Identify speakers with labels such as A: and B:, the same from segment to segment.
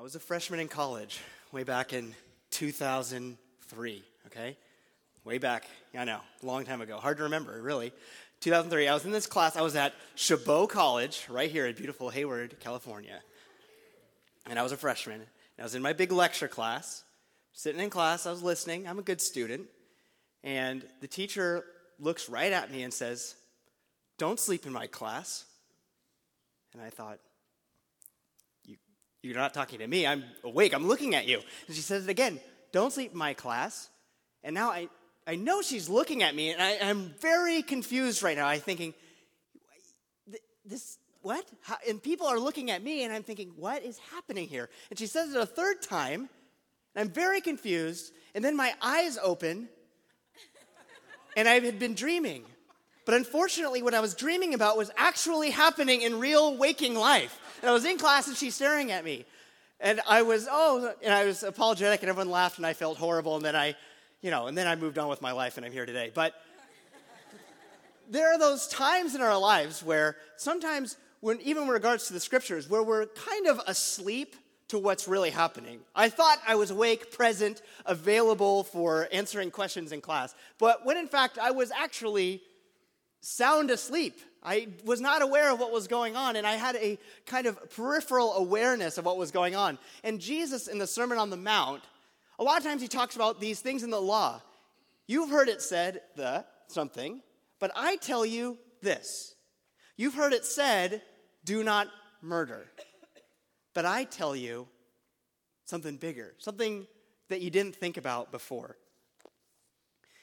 A: I was a freshman in college way back in 2003, okay? Way back, I know, a long time ago. Hard to remember, really. 2003, I was in this class. I was at Chabot College, right here in beautiful Hayward, California. And I was a freshman. And I was in my big lecture class, sitting in class, I was listening. I'm a good student. And the teacher looks right at me and says, Don't sleep in my class. And I thought, you're not talking to me. I'm awake. I'm looking at you. And she says it again Don't sleep in my class. And now I, I know she's looking at me, and I, am very confused right now. I'm thinking, This, what? How, and people are looking at me, and I'm thinking, What is happening here? And she says it a third time, and I'm very confused. And then my eyes open, and I had been dreaming. But unfortunately, what I was dreaming about was actually happening in real waking life. And I was in class and she's staring at me. And I was, oh, and I was apologetic and everyone laughed and I felt horrible. And then I, you know, and then I moved on with my life and I'm here today. But there are those times in our lives where sometimes, when, even in regards to the scriptures, where we're kind of asleep to what's really happening. I thought I was awake, present, available for answering questions in class, but when in fact I was actually sound asleep. I was not aware of what was going on, and I had a kind of peripheral awareness of what was going on. And Jesus, in the Sermon on the Mount, a lot of times he talks about these things in the law. You've heard it said, the something, but I tell you this. You've heard it said, do not murder. But I tell you something bigger, something that you didn't think about before.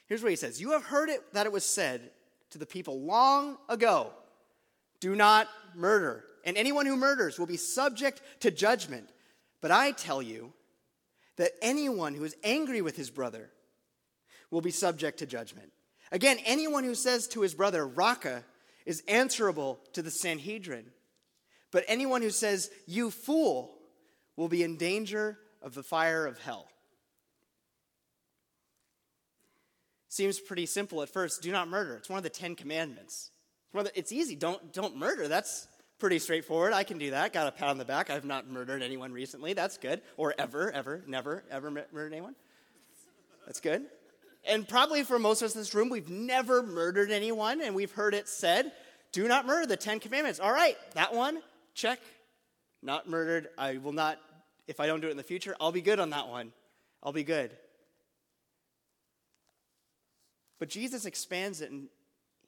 A: Here's what he says You have heard it that it was said, to the people long ago do not murder. And anyone who murders will be subject to judgment. But I tell you that anyone who is angry with his brother will be subject to judgment. Again, anyone who says to his brother, Raca, is answerable to the Sanhedrin. But anyone who says, You fool, will be in danger of the fire of hell. Seems pretty simple at first. Do not murder. It's one of the Ten Commandments. It's, the, it's easy. Don't, don't murder. That's pretty straightforward. I can do that. Got a pat on the back. I've not murdered anyone recently. That's good. Or ever, ever, never, ever murdered anyone. That's good. And probably for most of us in this room, we've never murdered anyone, and we've heard it said, do not murder, the Ten Commandments. All right, that one, check. Not murdered. I will not, if I don't do it in the future, I'll be good on that one. I'll be good. But Jesus expands it and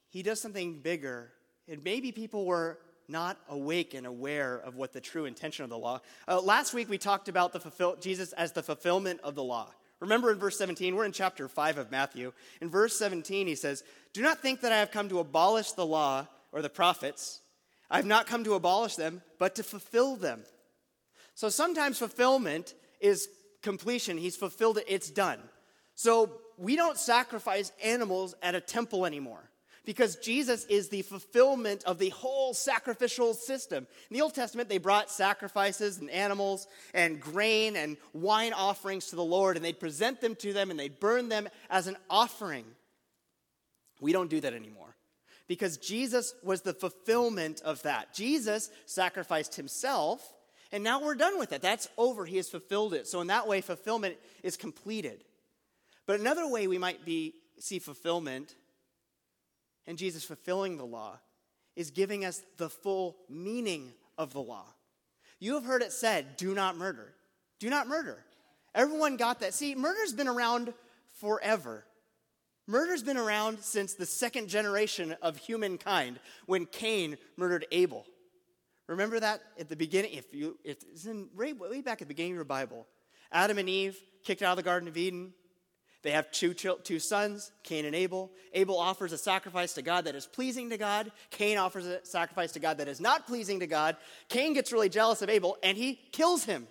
A: he does something bigger. And maybe people were not awake and aware of what the true intention of the law. Uh, last week we talked about the fulfill- Jesus as the fulfillment of the law. Remember in verse 17, we're in chapter 5 of Matthew. In verse 17, he says, Do not think that I have come to abolish the law or the prophets. I have not come to abolish them, but to fulfill them. So sometimes fulfillment is completion. He's fulfilled it, it's done. So we don't sacrifice animals at a temple anymore because Jesus is the fulfillment of the whole sacrificial system. In the Old Testament, they brought sacrifices and animals and grain and wine offerings to the Lord, and they'd present them to them and they'd burn them as an offering. We don't do that anymore because Jesus was the fulfillment of that. Jesus sacrificed himself, and now we're done with it. That's over. He has fulfilled it. So, in that way, fulfillment is completed. But another way we might be, see fulfillment and Jesus fulfilling the law is giving us the full meaning of the law. You have heard it said, do not murder. Do not murder. Everyone got that. See, murder's been around forever. Murder's been around since the second generation of humankind when Cain murdered Abel. Remember that at the beginning? If you, it's in way back at the beginning of your Bible, Adam and Eve kicked out of the Garden of Eden. They have two, two sons, Cain and Abel. Abel offers a sacrifice to God that is pleasing to God. Cain offers a sacrifice to God that is not pleasing to God. Cain gets really jealous of Abel and he kills him.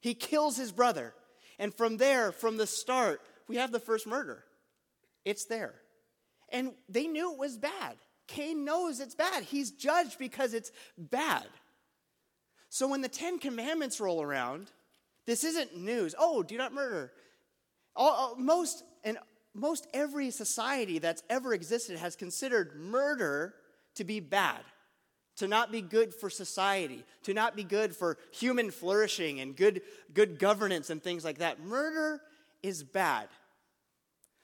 A: He kills his brother. And from there, from the start, we have the first murder. It's there. And they knew it was bad. Cain knows it's bad. He's judged because it's bad. So when the Ten Commandments roll around, this isn't news. Oh, do not murder. All, most, and most every society that's ever existed has considered murder to be bad. to not be good for society, to not be good for human flourishing and good, good governance and things like that. Murder is bad.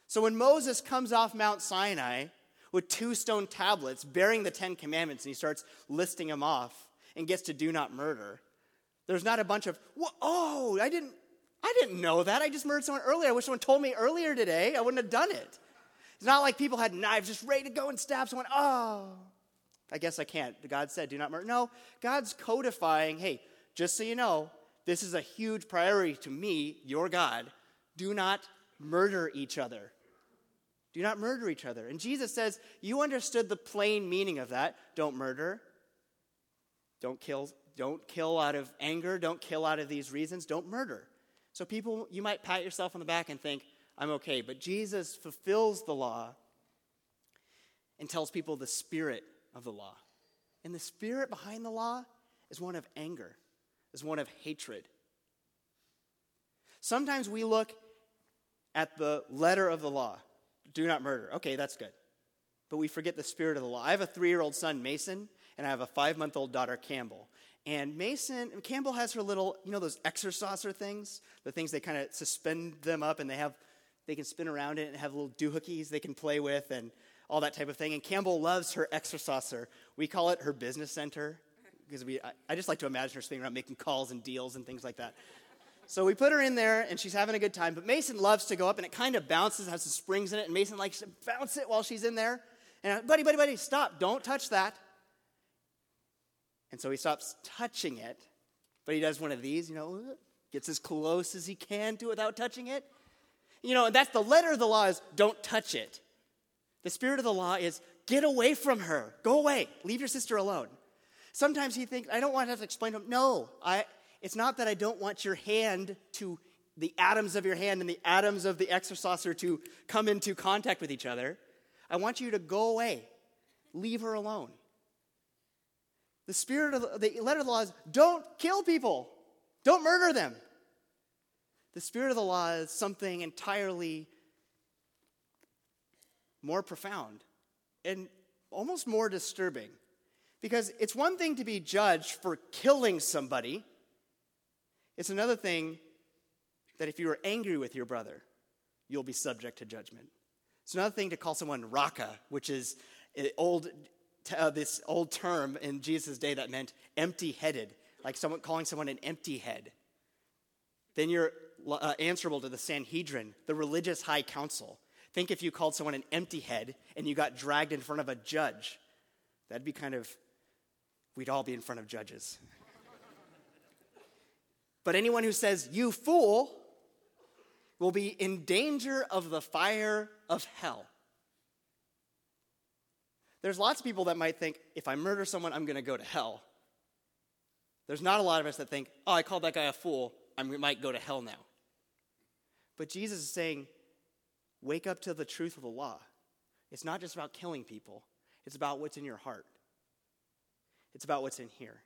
A: So when Moses comes off Mount Sinai with two stone tablets bearing the Ten Commandments and he starts listing them off and gets to do not murder, there's not a bunch of, oh, I didn't, I didn't know that. I just murdered someone earlier. I wish someone told me earlier today. I wouldn't have done it. It's not like people had knives just ready to go and stab someone. Oh, I guess I can't. God said, do not murder. No, God's codifying, hey, just so you know, this is a huge priority to me, your God. Do not murder each other. Do not murder each other. And Jesus says, You understood the plain meaning of that. Don't murder. Don't kill. Don't kill out of anger. Don't kill out of these reasons. Don't murder. So, people, you might pat yourself on the back and think, I'm okay. But Jesus fulfills the law and tells people the spirit of the law. And the spirit behind the law is one of anger, is one of hatred. Sometimes we look at the letter of the law do not murder. Okay, that's good. But we forget the spirit of the law. I have a three year old son, Mason, and I have a five month old daughter, Campbell. And Mason, Campbell has her little, you know, those exerciser things, the things they kind of suspend them up and they have, they can spin around it and have little doohickeys they can play with and all that type of thing. And Campbell loves her exerciser. We call it her business center because we, I, I just like to imagine her spinning around making calls and deals and things like that. So we put her in there, and she's having a good time. But Mason loves to go up, and it kind of bounces, has some springs in it, and Mason likes to bounce it while she's in there. And buddy, buddy, buddy, stop! Don't touch that. And so he stops touching it, but he does one of these, you know, gets as close as he can to it without touching it. You know, and that's the letter of the law is don't touch it. The spirit of the law is get away from her. Go away. Leave your sister alone. Sometimes he thinks, I don't want to have to explain to him, no, I, it's not that I don't want your hand to, the atoms of your hand and the atoms of the exerciser to come into contact with each other. I want you to go away. Leave her alone. The spirit of the, the letter of the law is don't kill people, don't murder them. The spirit of the law is something entirely more profound and almost more disturbing. Because it's one thing to be judged for killing somebody, it's another thing that if you are angry with your brother, you'll be subject to judgment. It's another thing to call someone raka, which is eh, old, uh, this old term in Jesus' day that meant empty headed, like someone calling someone an empty head. Then you're uh, answerable to the Sanhedrin, the religious high council. Think if you called someone an empty head and you got dragged in front of a judge. That'd be kind of, we'd all be in front of judges. But anyone who says, you fool, will be in danger of the fire of hell. There's lots of people that might think, if I murder someone, I'm going to go to hell. There's not a lot of us that think, oh, I called that guy a fool, I might go to hell now. But Jesus is saying, wake up to the truth of the law. It's not just about killing people, it's about what's in your heart, it's about what's in here.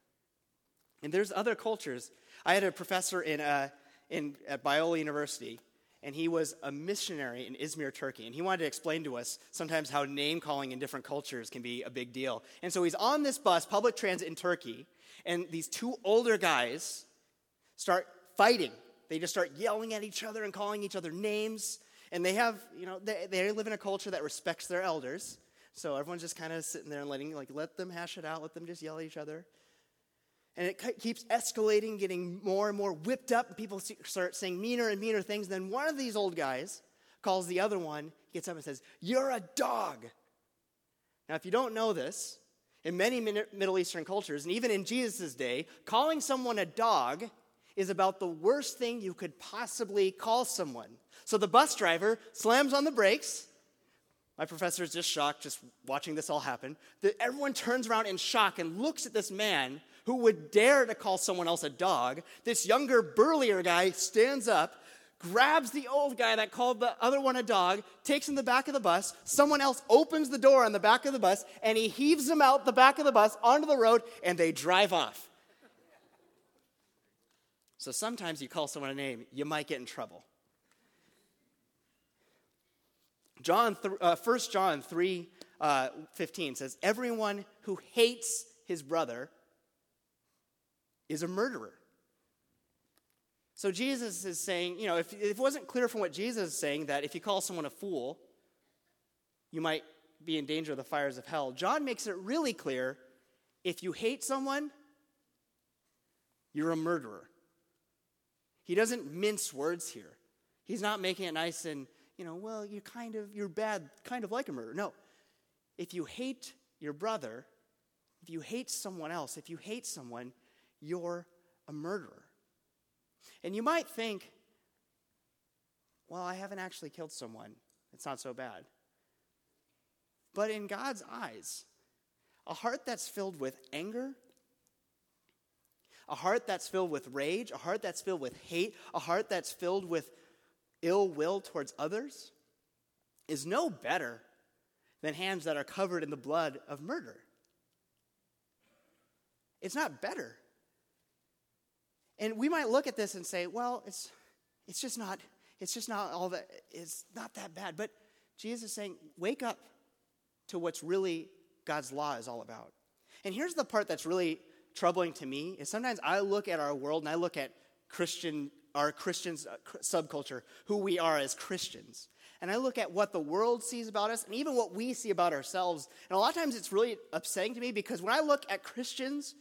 A: And there's other cultures. I had a professor in, uh, in, at Biola University, and he was a missionary in Izmir, Turkey. And he wanted to explain to us sometimes how name calling in different cultures can be a big deal. And so he's on this bus, public transit in Turkey, and these two older guys start fighting. They just start yelling at each other and calling each other names. And they have, you know, they, they live in a culture that respects their elders. So everyone's just kind of sitting there and letting, like, let them hash it out, let them just yell at each other. And it keeps escalating, getting more and more whipped up. And people start saying meaner and meaner things. Then one of these old guys calls the other one, gets up and says, You're a dog. Now, if you don't know this, in many Middle Eastern cultures, and even in Jesus' day, calling someone a dog is about the worst thing you could possibly call someone. So the bus driver slams on the brakes. My professor is just shocked, just watching this all happen. That everyone turns around in shock and looks at this man who would dare to call someone else a dog. This younger, burlier guy stands up, grabs the old guy that called the other one a dog, takes him the back of the bus. Someone else opens the door on the back of the bus, and he heaves him out the back of the bus onto the road, and they drive off. So sometimes you call someone a name, you might get in trouble. John, th- uh, 1 John 3 uh, 15 says, Everyone who hates his brother is a murderer. So Jesus is saying, you know, if, if it wasn't clear from what Jesus is saying that if you call someone a fool, you might be in danger of the fires of hell, John makes it really clear if you hate someone, you're a murderer. He doesn't mince words here. He's not making it nice and, you know, well, you're kind of, you're bad, kind of like a murderer. No. If you hate your brother, if you hate someone else, if you hate someone, you're a murderer. And you might think, well, I haven't actually killed someone. It's not so bad. But in God's eyes, a heart that's filled with anger, a heart that's filled with rage, a heart that's filled with hate, a heart that's filled with ill will towards others is no better than hands that are covered in the blood of murder. It's not better. And we might look at this and say, well, it's, it's just not, it's just not all that, it's not that bad. But Jesus is saying, wake up to what's really God's law is all about. And here's the part that's really troubling to me is sometimes I look at our world and I look at Christian, our Christians uh, subculture, who we are as Christians. And I look at what the world sees about us and even what we see about ourselves. And a lot of times it's really upsetting to me because when I look at Christians,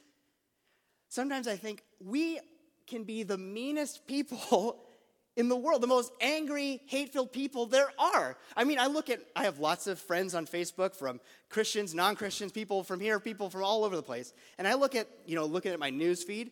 A: sometimes I think we can be the meanest people in the world, the most angry, hate filled people there are. I mean, I look at, I have lots of friends on Facebook from Christians, non Christians, people from here, people from all over the place. And I look at, you know, looking at my news feed,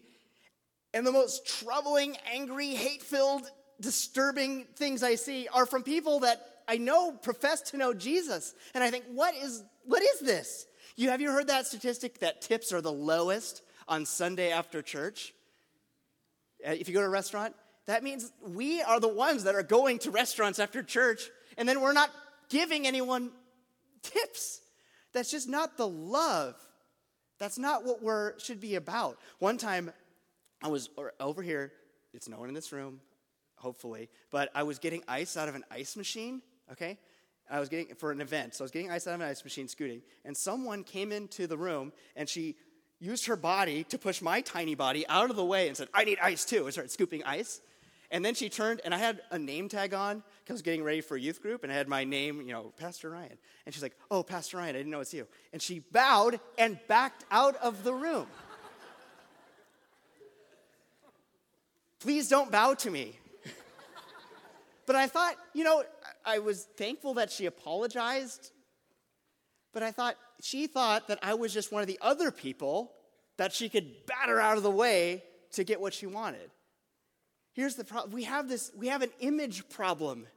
A: and the most troubling, angry, hate filled, disturbing things I see are from people that I know profess to know Jesus. And I think, what is, what is this? You, have you heard that statistic that tips are the lowest on Sunday after church? Uh, if you go to a restaurant, that means we are the ones that are going to restaurants after church, and then we're not giving anyone tips. That's just not the love. That's not what we're should be about. One time, I was over here. It's no one in this room, hopefully, but I was getting ice out of an ice machine. Okay, I was getting for an event, so I was getting ice out of an ice machine, scooting, and someone came into the room and she used her body to push my tiny body out of the way and said, I need ice too, and started scooping ice. And then she turned, and I had a name tag on because I was getting ready for a youth group, and I had my name, you know, Pastor Ryan. And she's like, Oh, Pastor Ryan, I didn't know it's you. And she bowed and backed out of the room. Please don't bow to me. but I thought, you know, I was thankful that she apologized but I thought, she thought that I was just one of the other people that she could batter out of the way to get what she wanted. Here's the problem we have this, we have an image problem.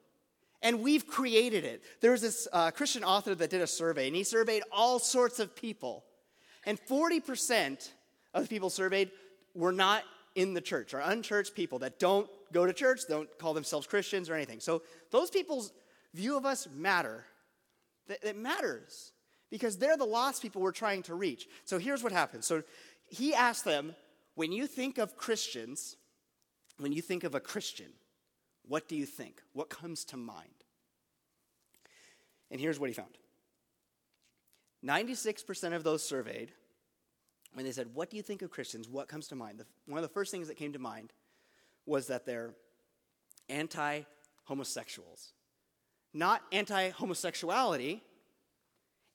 A: And we've created it. There was this uh, Christian author that did a survey, and he surveyed all sorts of people. And 40% of the people surveyed were not in the church, or unchurched people that don't go to church, don't call themselves Christians or anything. So those people's view of us matter. It matters because they're the lost people we're trying to reach. So here's what happens. So he asked them, when you think of Christians, when you think of a Christian, what do you think? What comes to mind? And here's what he found 96% of those surveyed, when they said, What do you think of Christians? What comes to mind? One of the first things that came to mind was that they're anti homosexuals. Not anti homosexuality,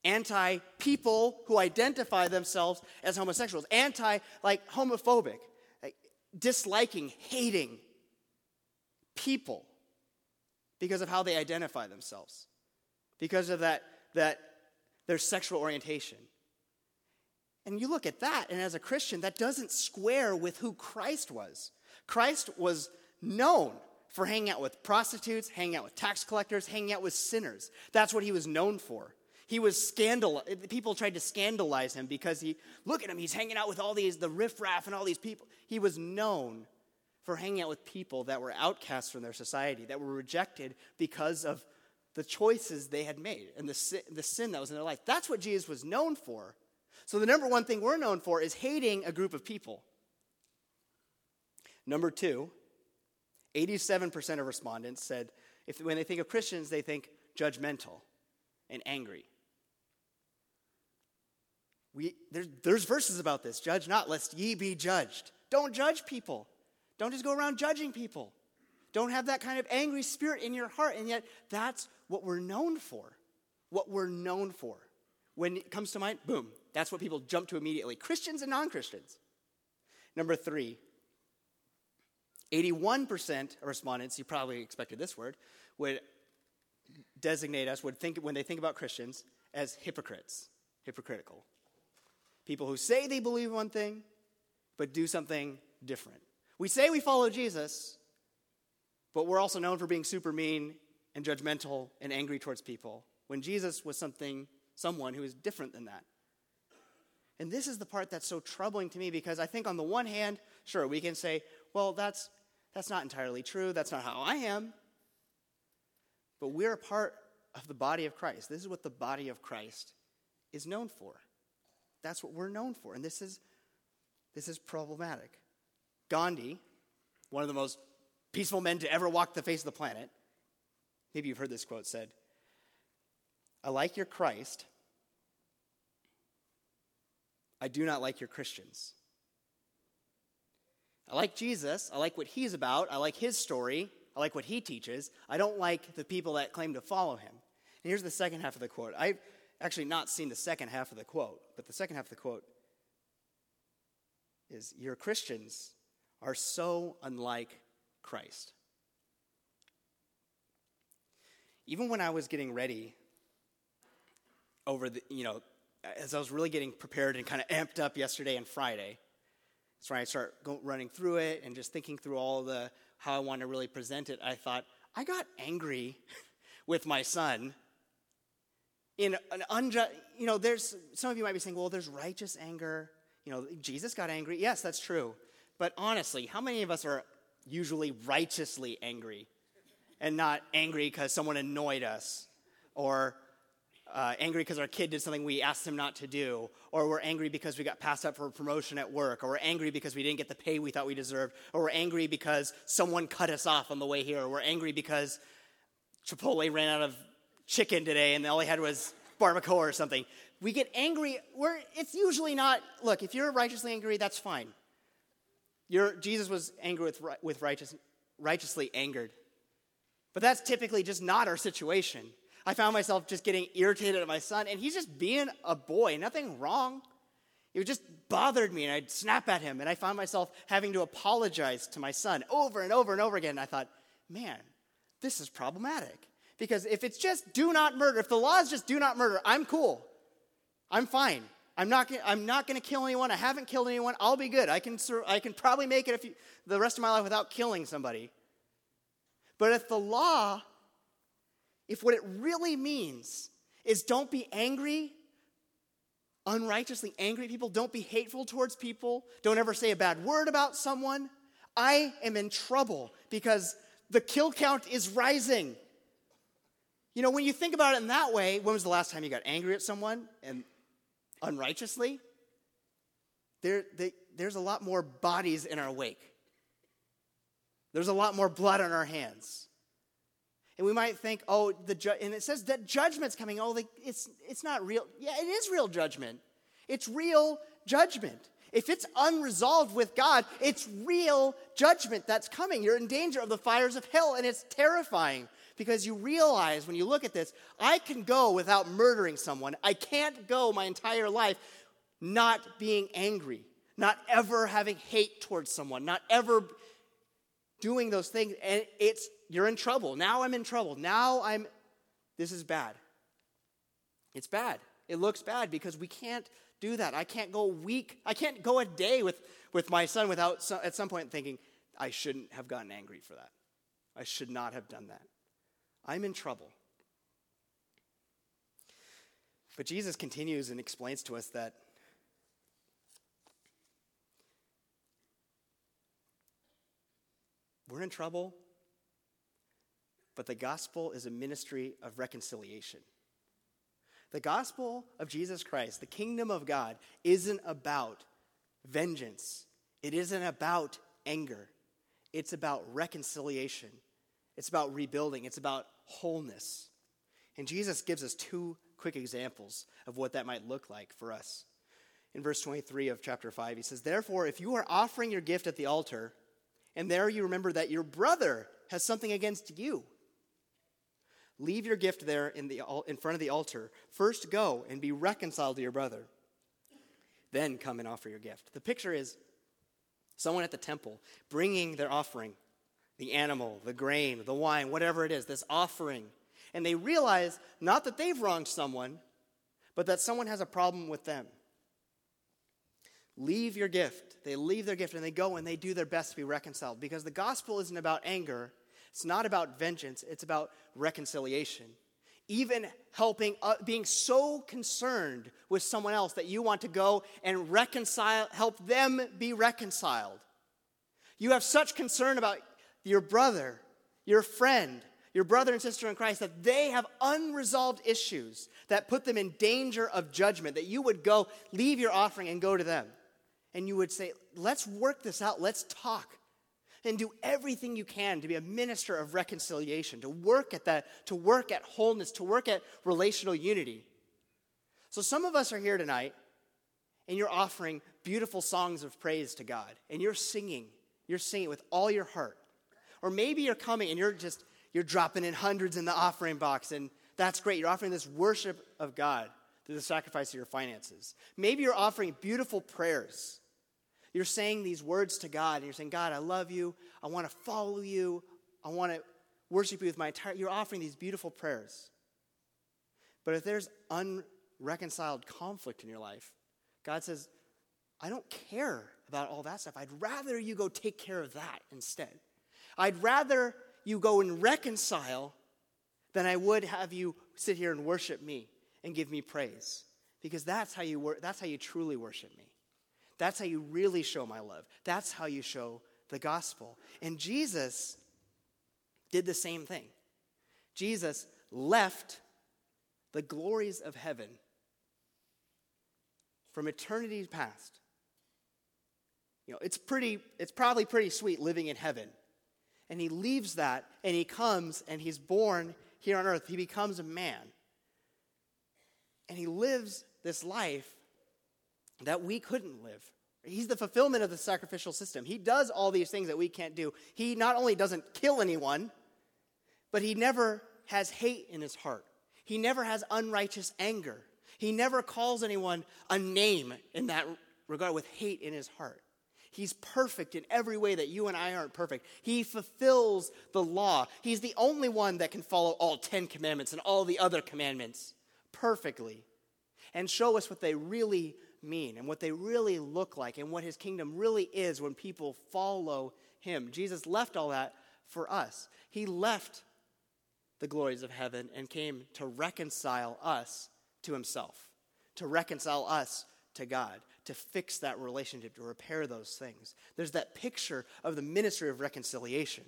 A: anti people who identify themselves as homosexuals, anti like homophobic, like, disliking, hating people because of how they identify themselves, because of that, that their sexual orientation. And you look at that, and as a Christian, that doesn't square with who Christ was. Christ was known for hanging out with prostitutes, hanging out with tax collectors, hanging out with sinners. That's what he was known for. He was scandal. People tried to scandalize him because he, look at him, he's hanging out with all these, the riffraff and all these people. He was known for hanging out with people that were outcasts from their society, that were rejected because of the choices they had made and the sin, the sin that was in their life. That's what Jesus was known for. So, the number one thing we're known for is hating a group of people. Number two, 87% of respondents said if, when they think of Christians, they think judgmental and angry. We, there, there's verses about this. Judge not, lest ye be judged. Don't judge people. Don't just go around judging people. Don't have that kind of angry spirit in your heart. And yet, that's what we're known for. What we're known for. When it comes to mind, boom, that's what people jump to immediately Christians and non Christians. Number three, 81% of respondents, you probably expected this word, would designate us, would think, when they think about Christians, as hypocrites, hypocritical. People who say they believe one thing, but do something different. We say we follow Jesus, but we're also known for being super mean and judgmental and angry towards people, when Jesus was something, someone who is different than that. And this is the part that's so troubling to me because I think on the one hand, sure, we can say, well, that's that's not entirely true. That's not how I am. But we're a part of the body of Christ. This is what the body of Christ is known for. That's what we're known for. And this is, this is problematic. Gandhi, one of the most peaceful men to ever walk the face of the planet, maybe you've heard this quote said, I like your Christ. I do not like your Christians. I like Jesus. I like what he's about. I like his story. I like what he teaches. I don't like the people that claim to follow him. And here's the second half of the quote. I've actually not seen the second half of the quote, but the second half of the quote is Your Christians are so unlike Christ. Even when I was getting ready over the, you know, as I was really getting prepared and kind of amped up yesterday and Friday, so when I start running through it and just thinking through all the how I want to really present it, I thought I got angry with my son in an unjust. You know, there's some of you might be saying, well, there's righteous anger. You know, Jesus got angry. Yes, that's true. But honestly, how many of us are usually righteously angry and not angry because someone annoyed us or uh, angry because our kid did something we asked him not to do, or we're angry because we got passed up for a promotion at work, or we're angry because we didn't get the pay we thought we deserved, or we're angry because someone cut us off on the way here, or we're angry because Chipotle ran out of chicken today and all they had was barbacoa or something. We get angry. We're, it's usually not, look, if you're righteously angry, that's fine. You're, Jesus was angry with, with righteous, righteously angered. But that's typically just not our situation. I found myself just getting irritated at my son, and he's just being a boy, nothing wrong. It just bothered me, and I'd snap at him, and I found myself having to apologize to my son over and over and over again. And I thought, man, this is problematic. Because if it's just do not murder, if the law is just do not murder, I'm cool. I'm fine. I'm not, I'm not going to kill anyone. I haven't killed anyone. I'll be good. I can, I can probably make it the rest of my life without killing somebody. But if the law if what it really means is don't be angry, unrighteously angry people, don't be hateful towards people, don't ever say a bad word about someone, I am in trouble because the kill count is rising. You know, when you think about it in that way, when was the last time you got angry at someone and unrighteously? There, they, there's a lot more bodies in our wake. There's a lot more blood on our hands. And we might think, oh, the ju- and it says that judgment's coming. Oh, it's, it's not real. Yeah, it is real judgment. It's real judgment. If it's unresolved with God, it's real judgment that's coming. You're in danger of the fires of hell, and it's terrifying because you realize when you look at this, I can go without murdering someone. I can't go my entire life not being angry, not ever having hate towards someone, not ever doing those things. And it's you're in trouble. Now I'm in trouble. Now I'm, this is bad. It's bad. It looks bad because we can't do that. I can't go a week, I can't go a day with, with my son without some, at some point thinking, I shouldn't have gotten angry for that. I should not have done that. I'm in trouble. But Jesus continues and explains to us that we're in trouble but the gospel is a ministry of reconciliation. The gospel of Jesus Christ, the kingdom of God, isn't about vengeance, it isn't about anger, it's about reconciliation, it's about rebuilding, it's about wholeness. And Jesus gives us two quick examples of what that might look like for us. in verse 23 of chapter 5. He says, Therefore, if you are offering your gift at the altar, and there you remember that your brother has something against you, leave your gift there in, the, in front of the altar. First go and be reconciled to your brother. Then come and offer your gift. The picture is someone at the temple bringing their offering the animal, the grain, the wine, whatever it is, this offering. And they realize not that they've wronged someone, but that someone has a problem with them. Leave your gift. They leave their gift and they go and they do their best to be reconciled because the gospel isn't about anger, it's not about vengeance, it's about reconciliation. Even helping, uh, being so concerned with someone else that you want to go and reconcile, help them be reconciled. You have such concern about your brother, your friend, your brother and sister in Christ that they have unresolved issues that put them in danger of judgment, that you would go, leave your offering and go to them. And you would say, let's work this out, let's talk. And do everything you can to be a minister of reconciliation, to work at that, to work at wholeness, to work at relational unity. So, some of us are here tonight, and you're offering beautiful songs of praise to God, and you're singing. You're singing with all your heart. Or maybe you're coming and you're just you're dropping in hundreds in the offering box, and that's great. You're offering this worship of God through the sacrifice of your finances. Maybe you're offering beautiful prayers. You're saying these words to God, and you're saying, God, I love you. I want to follow you. I want to worship you with my entire. You're offering these beautiful prayers. But if there's unreconciled conflict in your life, God says, I don't care about all that stuff. I'd rather you go take care of that instead. I'd rather you go and reconcile than I would have you sit here and worship me and give me praise. Because that's how you, wor- that's how you truly worship me. That's how you really show my love. That's how you show the gospel. And Jesus did the same thing. Jesus left the glories of heaven from eternity past. You know, it's pretty, it's probably pretty sweet living in heaven and he leaves that and he comes and he's born here on earth. He becomes a man. And he lives this life that we couldn't live. He's the fulfillment of the sacrificial system. He does all these things that we can't do. He not only doesn't kill anyone, but he never has hate in his heart. He never has unrighteous anger. He never calls anyone a name in that regard with hate in his heart. He's perfect in every way that you and I aren't perfect. He fulfills the law. He's the only one that can follow all 10 commandments and all the other commandments perfectly and show us what they really mean and what they really look like and what his kingdom really is when people follow him. Jesus left all that for us. He left the glories of heaven and came to reconcile us to himself, to reconcile us to God to fix that relationship, to repair those things. There's that picture of the ministry of reconciliation.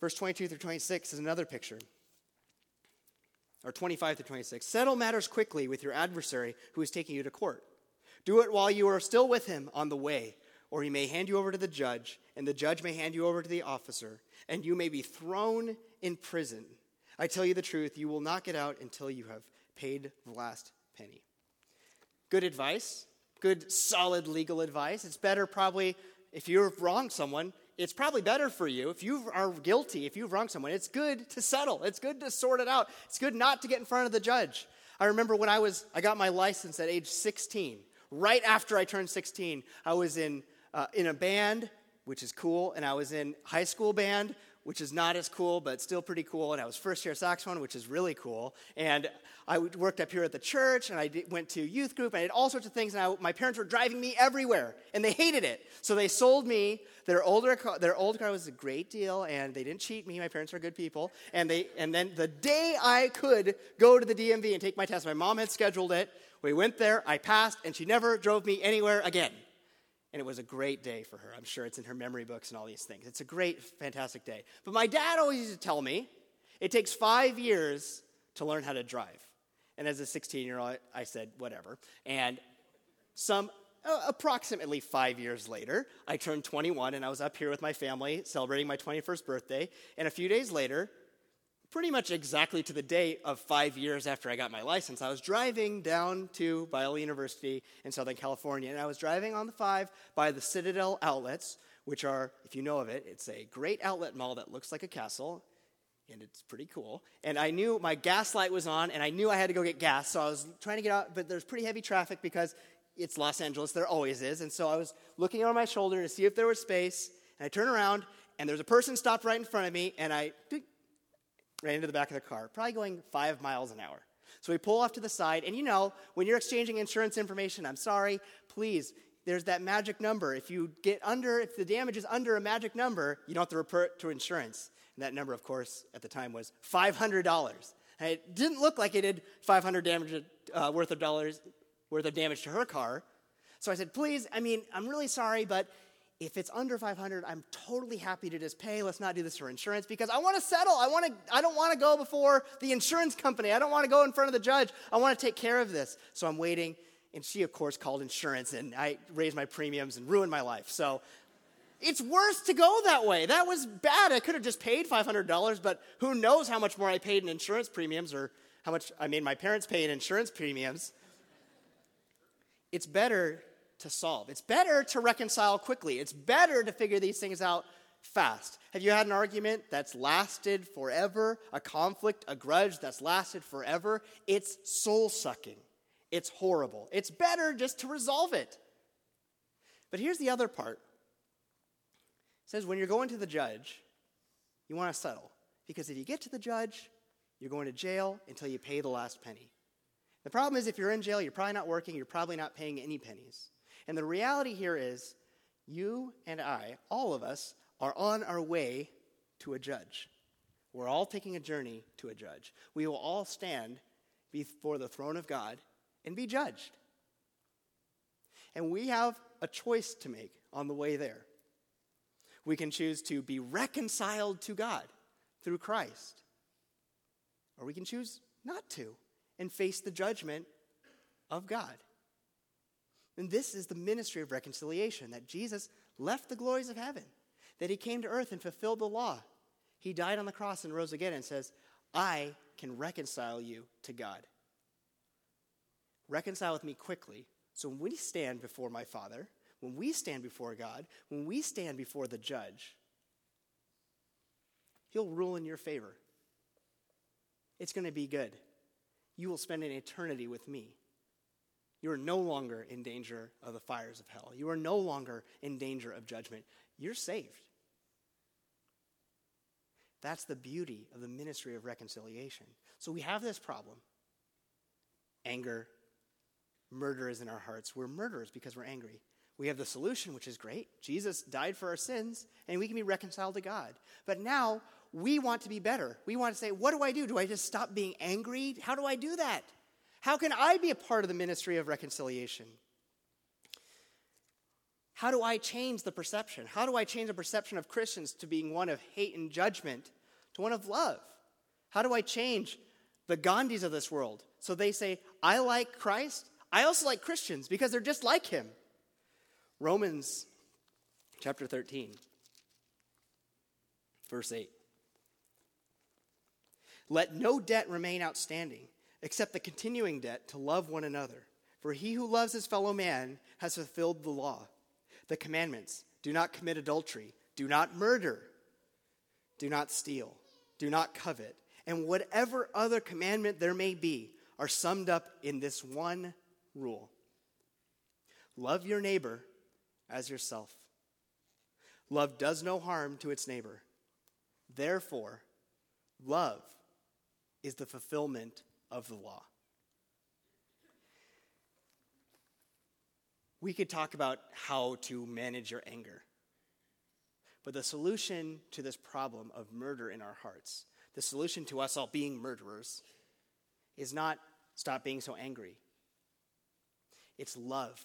A: Verse 22 through 26 is another picture. Or 25 through 26. Settle matters quickly with your adversary who is taking you to court. Do it while you are still with him on the way, or he may hand you over to the judge, and the judge may hand you over to the officer, and you may be thrown in prison. I tell you the truth, you will not get out until you have paid the last penny. Good advice, good, solid legal advice. It's better, probably, if you've wronged someone, it's probably better for you. If you are guilty, if you've wronged someone, it's good to settle. It's good to sort it out. It's good not to get in front of the judge. I remember when I was, I got my license at age 16. Right after I turned 16, I was in, uh, in a band, which is cool, and I was in high school band, which is not as cool, but still pretty cool. And I was first year saxophone, which is really cool. And I worked up here at the church, and I went to youth group, and I did all sorts of things. And I, my parents were driving me everywhere, and they hated it. So they sold me their older. Their old car was a great deal, and they didn't cheat me. My parents were good people. And they, and then the day I could go to the DMV and take my test, my mom had scheduled it. We went there, I passed, and she never drove me anywhere again. And it was a great day for her. I'm sure it's in her memory books and all these things. It's a great, fantastic day. But my dad always used to tell me it takes five years to learn how to drive. And as a 16 year old, I said, whatever. And some uh, approximately five years later, I turned 21 and I was up here with my family celebrating my 21st birthday. And a few days later, pretty much exactly to the date of five years after I got my license, I was driving down to Biola University in Southern California, and I was driving on the five by the Citadel outlets, which are, if you know of it, it's a great outlet mall that looks like a castle, and it's pretty cool. And I knew my gas light was on, and I knew I had to go get gas, so I was trying to get out, but there's pretty heavy traffic because it's Los Angeles, there always is. And so I was looking over my shoulder to see if there was space, and I turn around, and there's a person stopped right in front of me, and I ran into the back of the car, probably going five miles an hour. So we pull off to the side, and you know, when you're exchanging insurance information, I'm sorry, please, there's that magic number. If you get under, if the damage is under a magic number, you don't have to report to insurance. And that number, of course, at the time was $500. And it didn't look like it did 500 damage uh, worth of dollars worth of damage to her car. So I said, please, I mean, I'm really sorry, but if it's under 500 i'm totally happy to just pay. Let's not do this for insurance because i want to settle. I want to i don't want to go before the insurance company. I don't want to go in front of the judge. I want to take care of this. So i'm waiting and she of course called insurance and i raised my premiums and ruined my life. So it's worse to go that way. That was bad. I could have just paid $500 but who knows how much more i paid in insurance premiums or how much i made my parents pay in insurance premiums. It's better to solve. It's better to reconcile quickly. It's better to figure these things out fast. Have you had an argument that's lasted forever? A conflict, a grudge that's lasted forever? It's soul sucking. It's horrible. It's better just to resolve it. But here's the other part it says when you're going to the judge, you want to settle. Because if you get to the judge, you're going to jail until you pay the last penny. The problem is, if you're in jail, you're probably not working, you're probably not paying any pennies. And the reality here is, you and I, all of us, are on our way to a judge. We're all taking a journey to a judge. We will all stand before the throne of God and be judged. And we have a choice to make on the way there. We can choose to be reconciled to God through Christ, or we can choose not to and face the judgment of God. And this is the ministry of reconciliation that Jesus left the glories of heaven, that he came to earth and fulfilled the law. He died on the cross and rose again and says, I can reconcile you to God. Reconcile with me quickly. So when we stand before my Father, when we stand before God, when we stand before the judge, he'll rule in your favor. It's going to be good. You will spend an eternity with me. You are no longer in danger of the fires of hell. You are no longer in danger of judgment. You're saved. That's the beauty of the ministry of reconciliation. So we have this problem anger, murder is in our hearts. We're murderers because we're angry. We have the solution, which is great. Jesus died for our sins, and we can be reconciled to God. But now we want to be better. We want to say, What do I do? Do I just stop being angry? How do I do that? How can I be a part of the ministry of reconciliation? How do I change the perception? How do I change the perception of Christians to being one of hate and judgment to one of love? How do I change the Gandhis of this world so they say, I like Christ, I also like Christians because they're just like him? Romans chapter 13, verse 8. Let no debt remain outstanding except the continuing debt to love one another. For he who loves his fellow man has fulfilled the law. The commandments do not commit adultery, do not murder, do not steal, do not covet, and whatever other commandment there may be are summed up in this one rule love your neighbor as yourself. Love does no harm to its neighbor. Therefore, love is the fulfillment of the law. We could talk about how to manage your anger. But the solution to this problem of murder in our hearts, the solution to us all being murderers, is not stop being so angry. It's love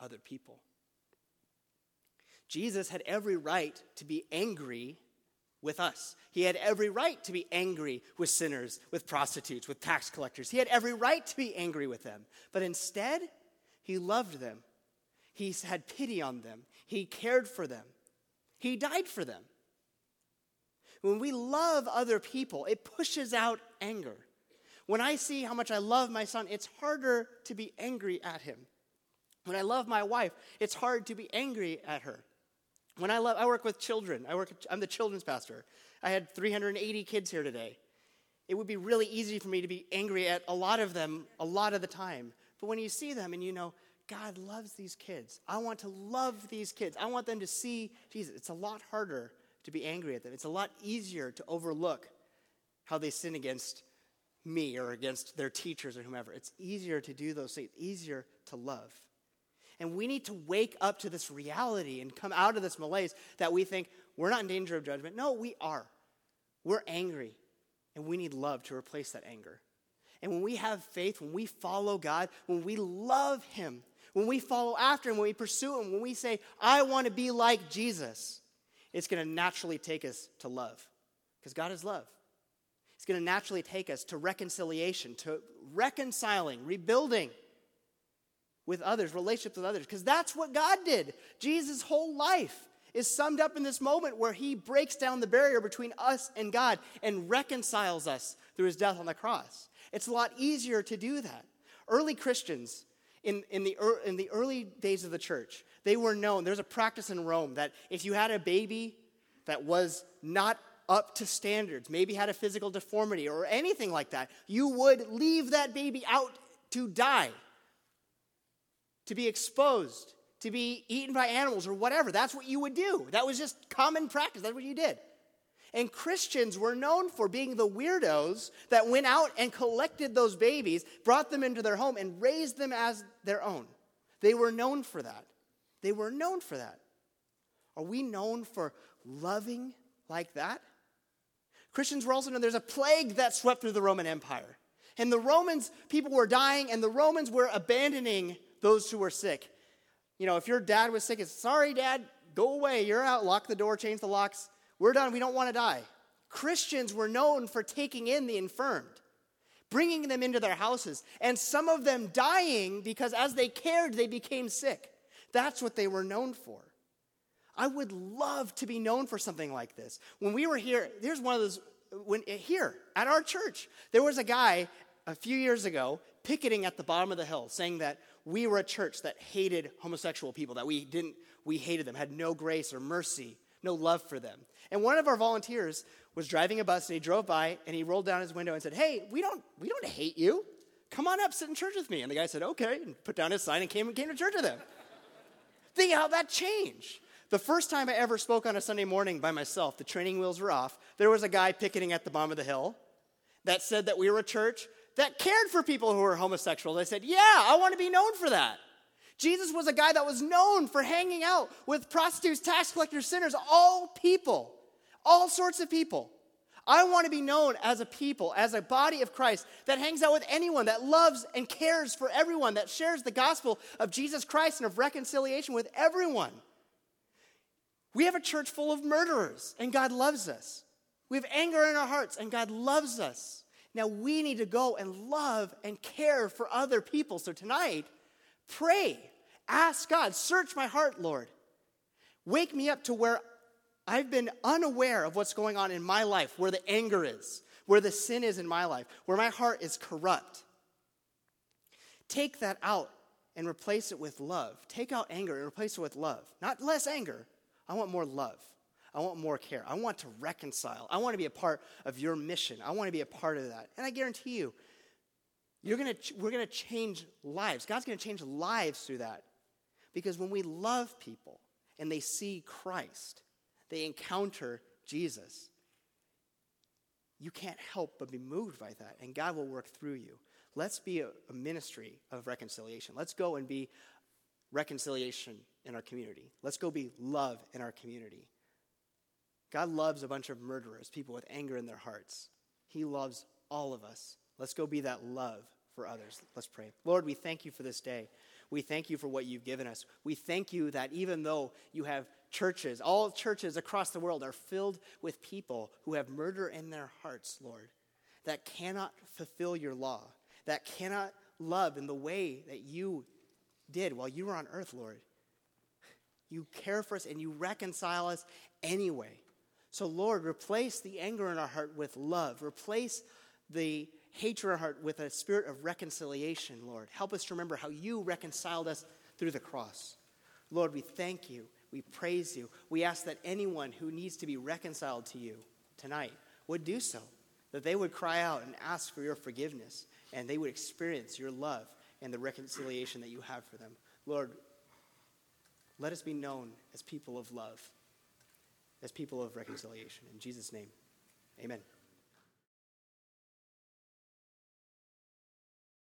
A: other people. Jesus had every right to be angry with us. He had every right to be angry with sinners, with prostitutes, with tax collectors. He had every right to be angry with them. But instead, he loved them. He had pity on them. He cared for them. He died for them. When we love other people, it pushes out anger. When I see how much I love my son, it's harder to be angry at him. When I love my wife, it's hard to be angry at her. When I love, I work with children. I work, I'm the children's pastor. I had 380 kids here today. It would be really easy for me to be angry at a lot of them a lot of the time. But when you see them and you know, God loves these kids, I want to love these kids. I want them to see Jesus. It's a lot harder to be angry at them. It's a lot easier to overlook how they sin against me or against their teachers or whomever. It's easier to do those things, easier to love. And we need to wake up to this reality and come out of this malaise that we think we're not in danger of judgment. No, we are. We're angry, and we need love to replace that anger. And when we have faith, when we follow God, when we love Him, when we follow after Him, when we pursue Him, when we say, I want to be like Jesus, it's going to naturally take us to love because God is love. It's going to naturally take us to reconciliation, to reconciling, rebuilding with others, relationships with others, because that's what God did. Jesus' whole life is summed up in this moment where he breaks down the barrier between us and God and reconciles us through his death on the cross. It's a lot easier to do that. Early Christians, in, in, the, in the early days of the church, they were known. There's a practice in Rome that if you had a baby that was not up to standards, maybe had a physical deformity or anything like that, you would leave that baby out to die, to be exposed, to be eaten by animals or whatever. That's what you would do. That was just common practice. That's what you did. And Christians were known for being the weirdos that went out and collected those babies, brought them into their home, and raised them as their own. They were known for that. They were known for that. Are we known for loving like that? Christians were also known there's a plague that swept through the Roman Empire. And the Romans, people were dying, and the Romans were abandoning those who were sick. You know, if your dad was sick, it's sorry, dad, go away. You're out. Lock the door, change the locks. We're done. We don't want to die. Christians were known for taking in the infirmed, bringing them into their houses, and some of them dying because as they cared, they became sick. That's what they were known for. I would love to be known for something like this. When we were here, one of those, when, here at our church, there was a guy a few years ago picketing at the bottom of the hill saying that we were a church that hated homosexual people, that we didn't, we hated them, had no grace or mercy, no love for them. And one of our volunteers was driving a bus and he drove by and he rolled down his window and said, Hey, we don't, we don't hate you. Come on up, sit in church with me. And the guy said, Okay, and put down his sign and came, came to church with him. Think how that changed. The first time I ever spoke on a Sunday morning by myself, the training wheels were off. There was a guy picketing at the bottom of the hill that said that we were a church that cared for people who were homosexual. They said, Yeah, I want to be known for that. Jesus was a guy that was known for hanging out with prostitutes, tax collectors, sinners, all people, all sorts of people. I want to be known as a people, as a body of Christ that hangs out with anyone, that loves and cares for everyone, that shares the gospel of Jesus Christ and of reconciliation with everyone. We have a church full of murderers, and God loves us. We have anger in our hearts, and God loves us. Now we need to go and love and care for other people. So tonight, pray, ask God, search my heart, Lord. Wake me up to where I've been unaware of what's going on in my life, where the anger is, where the sin is in my life, where my heart is corrupt. Take that out and replace it with love. Take out anger and replace it with love. Not less anger, I want more love. I want more care. I want to reconcile. I want to be a part of your mission. I want to be a part of that. And I guarantee you, you're gonna, we're going to change lives. God's going to change lives through that. Because when we love people and they see Christ, they encounter Jesus, you can't help but be moved by that. And God will work through you. Let's be a, a ministry of reconciliation. Let's go and be reconciliation in our community. Let's go be love in our community. God loves a bunch of murderers, people with anger in their hearts. He loves all of us. Let's go be that love for others. Let's pray. Lord, we thank you for this day. We thank you for what you've given us. We thank you that even though you have churches, all churches across the world are filled with people who have murder in their hearts, Lord, that cannot fulfill your law, that cannot love in the way that you did while you were on earth, Lord. You care for us and you reconcile us anyway. So, Lord, replace the anger in our heart with love. Replace the hatred in our heart with a spirit of reconciliation, Lord. Help us to remember how you reconciled us through the cross. Lord, we thank you. We praise you. We ask that anyone who needs to be reconciled to you tonight would do so, that they would cry out and ask for your forgiveness, and they would experience your love and the reconciliation that you have for them. Lord, let us be known as people of love, as people of reconciliation. In Jesus' name, amen.